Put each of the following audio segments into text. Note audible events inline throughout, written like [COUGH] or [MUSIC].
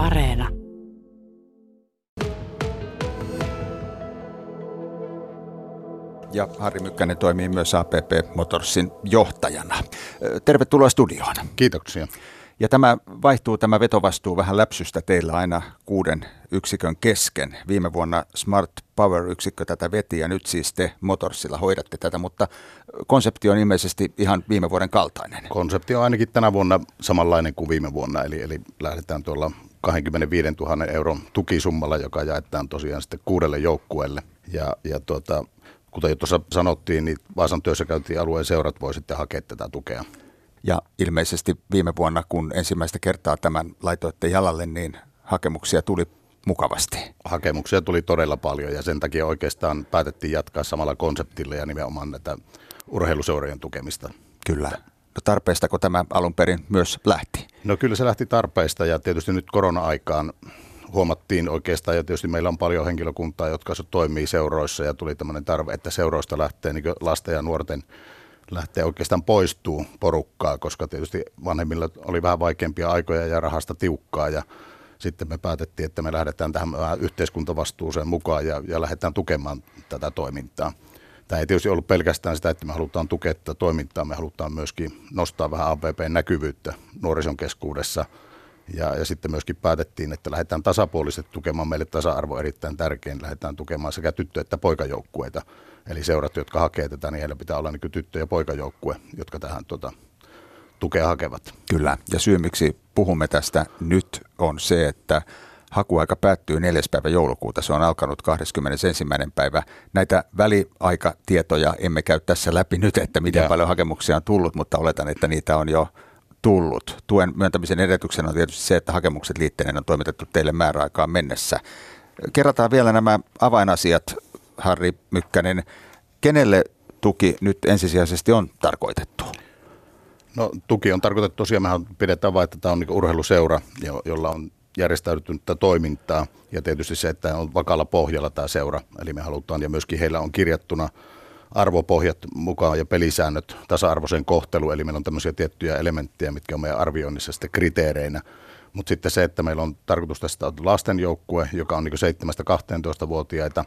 Areena. Ja Harri Mykkänen toimii myös APP Motorsin johtajana. Tervetuloa studioon. Kiitoksia. Ja tämä vaihtuu tämä vetovastuu vähän läpsystä teillä aina kuuden yksikön kesken. Viime vuonna Smart Power-yksikkö tätä veti ja nyt siis te Motorsilla hoidatte tätä, mutta konsepti on ilmeisesti ihan viime vuoden kaltainen. Konsepti on ainakin tänä vuonna samanlainen kuin viime vuonna, eli, eli lähdetään tuolla 25 000 euron tukisummalla, joka jaetaan tosiaan sitten kuudelle joukkueelle. Ja, ja tuota, kuten jo tuossa sanottiin, niin Vaasan alueen seurat voi sitten hakea tätä tukea. Ja ilmeisesti viime vuonna, kun ensimmäistä kertaa tämän laitoitte jalalle, niin hakemuksia tuli mukavasti. Hakemuksia tuli todella paljon ja sen takia oikeastaan päätettiin jatkaa samalla konseptilla ja nimenomaan näitä urheiluseurojen tukemista. Kyllä. No tarpeestako tämä alun perin myös lähti? No kyllä se lähti tarpeesta ja tietysti nyt korona-aikaan huomattiin oikeastaan, ja tietysti meillä on paljon henkilökuntaa, jotka toimii seuroissa, ja tuli tämmöinen tarve, että seuroista lähtee niin lasten ja nuorten lähtee oikeastaan poistuu porukkaa, koska tietysti vanhemmilla oli vähän vaikeampia aikoja ja rahasta tiukkaa, ja sitten me päätettiin, että me lähdetään tähän yhteiskuntavastuuseen mukaan ja, ja lähdetään tukemaan tätä toimintaa. Tämä ei tietysti ollut pelkästään sitä, että me halutaan tukea tätä toimintaa, me halutaan myöskin nostaa vähän APP-näkyvyyttä nuorison keskuudessa – ja, ja sitten myöskin päätettiin, että lähdetään tasapuolisesti tukemaan, meille tasa-arvo erittäin tärkein, lähdetään tukemaan sekä tyttö- että poikajoukkueita. Eli seurat, jotka hakee tätä, niin heillä pitää olla niin tyttö- ja poikajoukkue, jotka tähän tuota, tukea hakevat. Kyllä, ja syy miksi puhumme tästä nyt on se, että hakuaika päättyy 4. päivä joulukuuta. Se on alkanut 21. päivä. Näitä väliaikatietoja emme käy tässä läpi nyt, että miten ja. paljon hakemuksia on tullut, mutta oletan, että niitä on jo tullut. Tuen myöntämisen edellytyksenä on tietysti se, että hakemukset liitteineen on toimitettu teille määräaikaan mennessä. Kerrataan vielä nämä avainasiat, Harri Mykkänen. Kenelle tuki nyt ensisijaisesti on tarkoitettu? No tuki on tarkoitettu tosiaan, mehän pidetään vain, että tämä on niin urheiluseura, jolla on järjestäytynyttä toimintaa ja tietysti se, että on vakalla pohjalla tämä seura. Eli me halutaan ja myöskin heillä on kirjattuna arvopohjat mukaan ja pelisäännöt, tasa-arvoisen kohtelu, eli meillä on tämmöisiä tiettyjä elementtejä, mitkä on meidän arvioinnissa sitten kriteereinä. Mutta sitten se, että meillä on tarkoitus tästä lastenjoukkue, joka on niin 7-12-vuotiaita,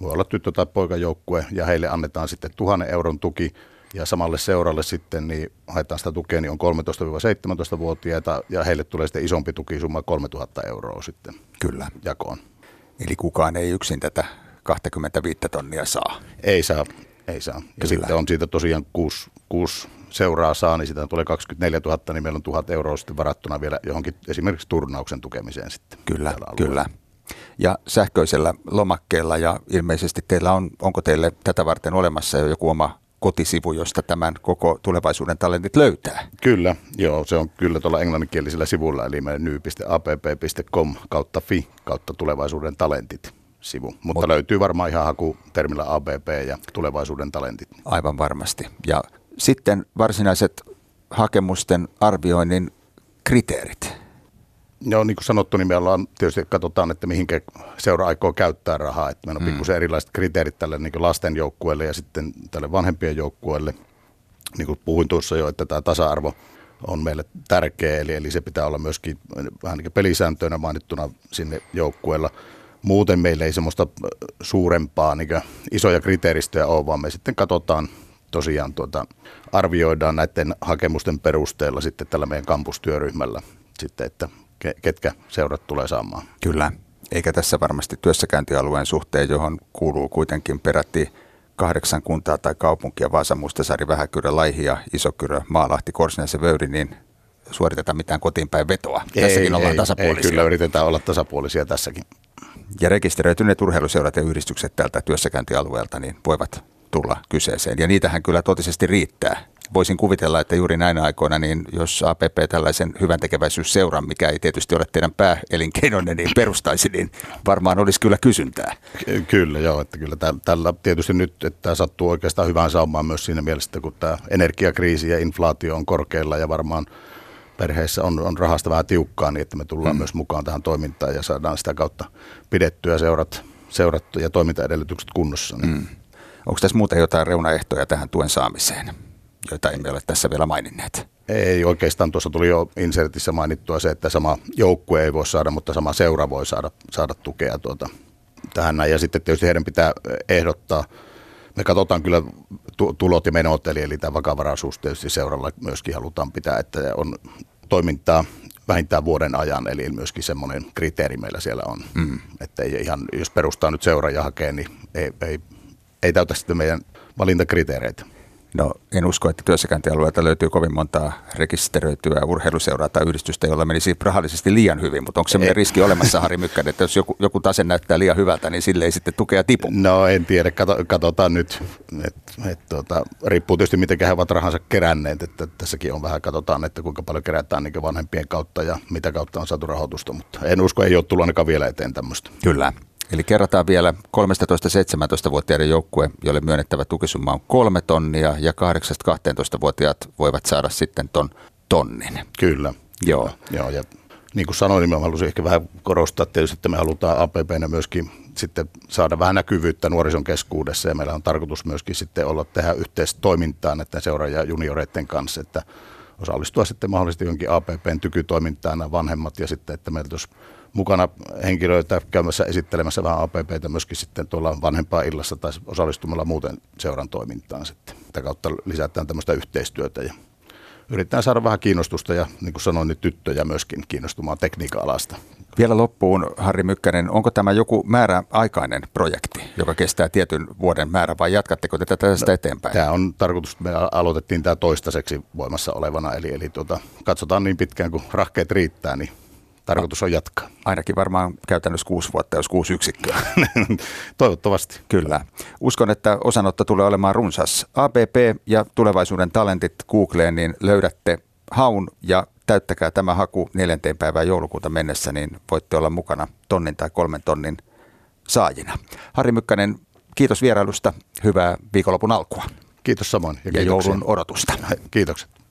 voi olla tyttö- tai poikajoukkue, ja heille annetaan sitten tuhannen euron tuki, ja samalle seuralle sitten niin haetaan sitä tukea, niin on 13-17-vuotiaita, ja heille tulee sitten isompi tukisumma 3000 euroa sitten Kyllä. jakoon. Eli kukaan ei yksin tätä 25 tonnia saa? Ei saa. Ei saa. Ja Kyllä. sitten on siitä tosiaan kuusi, kuusi seuraa saa, niin sitä tulee 24 000, niin meillä on 1000 euroa sitten varattuna vielä johonkin esimerkiksi turnauksen tukemiseen sitten. Kyllä, kyllä. Ja sähköisellä lomakkeella ja ilmeisesti teillä on, onko teille tätä varten olemassa jo joku oma kotisivu, josta tämän koko tulevaisuuden talentit löytää? Kyllä, joo, se on kyllä tuolla englanninkielisellä sivulla, eli ny.app.com kautta fi kautta tulevaisuuden talentit sivu, mutta Mut, löytyy varmaan ihan hakutermillä ABP ja tulevaisuuden talentit. Aivan varmasti. Ja sitten varsinaiset hakemusten arvioinnin kriteerit. Joo, niin kuin sanottu, niin me ollaan tietysti katsotaan, että mihinkä seura aikoo käyttää rahaa. Että meillä on mm. pikkusen erilaiset kriteerit tälle niin lasten joukkueelle ja sitten tälle vanhempien joukkueelle. Niin kuin puhuin tuossa jo, että tämä tasa-arvo on meille tärkeä, eli, eli se pitää olla myöskin vähän niin pelisääntöönä mainittuna sinne joukkueella muuten meillä ei semmoista suurempaa niin isoja kriteeristöjä ole, vaan me sitten katsotaan tosiaan tuota, arvioidaan näiden hakemusten perusteella sitten tällä meidän kampustyöryhmällä sitten, että ketkä seurat tulee saamaan. Kyllä, eikä tässä varmasti työssäkäyntialueen suhteen, johon kuuluu kuitenkin peräti kahdeksan kuntaa tai kaupunkia, Vaasa, Mustasaari, Vähäkyrö, Laihi ja Isokyrö, Maalahti, Korsinen ja Vöyri, niin suoritetaan mitään kotiinpäin vetoa. Ei, Tässäkin ollaan ei, tasapuolisia. Ei, kyllä yritetään olla tasapuolisia tässäkin ja rekisteröityneet urheiluseurat ja yhdistykset tältä työssäkäyntialueelta niin voivat tulla kyseeseen. Ja niitähän kyllä totisesti riittää. Voisin kuvitella, että juuri näinä aikoina, niin jos APP tällaisen hyvän tekeväisyysseuran, mikä ei tietysti ole teidän pääelinkeinonne, niin perustaisi, niin varmaan olisi kyllä kysyntää. Kyllä, joo. Että kyllä tällä tietysti nyt, että tämä sattuu oikeastaan hyvään saumaan myös siinä mielessä, kun tämä energiakriisi ja inflaatio on korkealla ja varmaan – perheessä on, on rahasta vähän tiukkaa, niin että me tullaan mm. myös mukaan tähän toimintaan ja saadaan sitä kautta pidettyä seurat, seurattu ja toimintaedellytykset kunnossa. Niin. Mm. Onko tässä muuten jotain reunaehtoja tähän tuen saamiseen, joita emme ole tässä vielä maininneet? Ei oikeastaan, tuossa tuli jo insertissä mainittua se, että sama joukkue ei voi saada, mutta sama seura voi saada, saada tukea tuota, tähän näin. Ja sitten tietysti heidän pitää ehdottaa, me katsotaan kyllä tulot ja menot, eli, eli tämä vakavaraisuus tietysti seuralla myöskin halutaan pitää, että on toimintaa vähintään vuoden ajan, eli myöskin semmoinen kriteeri meillä siellä on. Mm. Että ei ihan, jos perustaa nyt seura ja hakee, niin ei, ei, ei täytä sitten meidän valintakriteereitä. No en usko, että työssäkäyntialueelta löytyy kovin montaa rekisteröityä urheiluseuraa tai yhdistystä, jolla menisi rahallisesti liian hyvin, mutta onko semmoinen riski olemassa, Harri Mykkänen, että jos joku, joku tase näyttää liian hyvältä, niin sille ei sitten tukea tipu? No en tiedä, Kato, katsotaan nyt. Et, et, tuota, riippuu tietysti miten he ovat rahansa keränneet, että tässäkin on vähän, katsotaan, että kuinka paljon kerätään niin vanhempien kautta ja mitä kautta on saatu rahoitusta, mutta en usko, ei ole tullut ainakaan vielä eteen tämmöistä. Kyllä. Eli kerrataan vielä 13-17-vuotiaiden joukkue, jolle myönnettävä tukisumma on kolme tonnia ja 8-12-vuotiaat voivat saada sitten ton tonnin. Kyllä. Joo. Joo ja niin kuin sanoin, niin mä haluaisin ehkä vähän korostaa tietysti, että me halutaan APPnä myöskin sitten saada vähän näkyvyyttä nuorison keskuudessa ja meillä on tarkoitus myöskin sitten olla tehdä yhteistoimintaa näiden seura- ja junioreiden kanssa, että osallistua sitten mahdollisesti jonkin APPn tykytoimintaan nämä vanhemmat ja sitten, että meillä olisi mukana henkilöitä käymässä esittelemässä vähän APPtä myöskin sitten tuolla vanhempaa illassa tai osallistumalla muuten seuran toimintaan sitten. Tätä kautta lisätään tämmöistä yhteistyötä ja yritetään saada vähän kiinnostusta ja niin kuin sanoin, niin tyttöjä myöskin kiinnostumaan tekniikka-alasta. Vielä loppuun, Harri Mykkänen, onko tämä joku määräaikainen projekti, joka kestää tietyn vuoden määrä vai jatkatteko te tästä no, eteenpäin? Tämä on tarkoitus, me aloitettiin tämä toistaiseksi voimassa olevana, eli, eli tuota, katsotaan niin pitkään kuin rahkeet riittää, niin tarkoitus on jatkaa. Ainakin varmaan käytännössä kuusi vuotta, jos kuusi yksikköä. [LAUGHS] Toivottavasti. Kyllä. Uskon, että osanotto tulee olemaan runsas. APP ja tulevaisuuden talentit Googleen, niin löydätte haun ja täyttäkää tämä haku neljänteen päivään joulukuuta mennessä, niin voitte olla mukana tonnin tai kolmen tonnin saajina. Harri Mykkänen, kiitos vierailusta. Hyvää viikonlopun alkua. Kiitos samoin. Ja, ja joulun odotusta. Kiitokset.